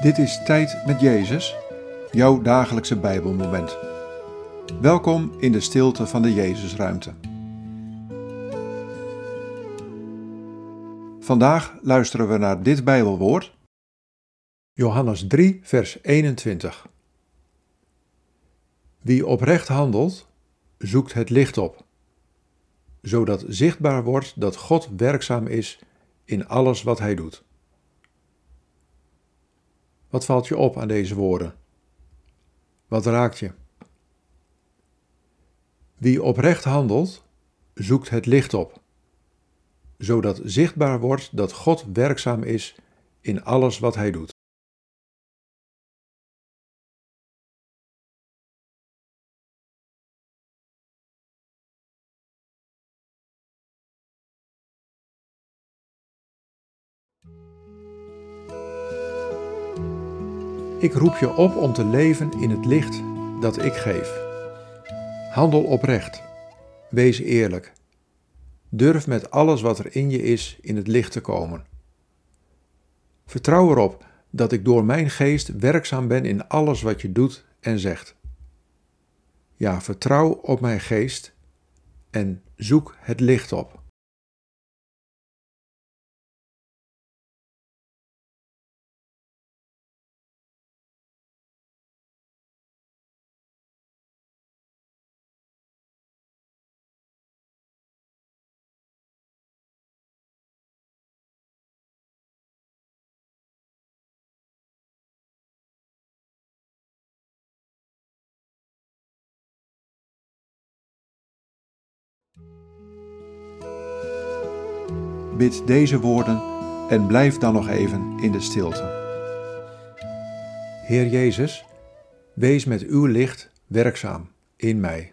Dit is Tijd met Jezus, jouw dagelijkse Bijbelmoment. Welkom in de stilte van de Jezusruimte. Vandaag luisteren we naar dit Bijbelwoord. Johannes 3, vers 21. Wie oprecht handelt, zoekt het licht op, zodat zichtbaar wordt dat God werkzaam is in alles wat hij doet. Wat valt je op aan deze woorden? Wat raakt je? Wie oprecht handelt, zoekt het licht op, zodat zichtbaar wordt dat God werkzaam is in alles wat hij doet. Ik roep je op om te leven in het licht dat ik geef. Handel oprecht. Wees eerlijk. Durf met alles wat er in je is in het licht te komen. Vertrouw erop dat ik door mijn geest werkzaam ben in alles wat je doet en zegt. Ja, vertrouw op mijn geest en zoek het licht op. Bid deze woorden en blijf dan nog even in de stilte. Heer Jezus, wees met uw licht werkzaam in mij.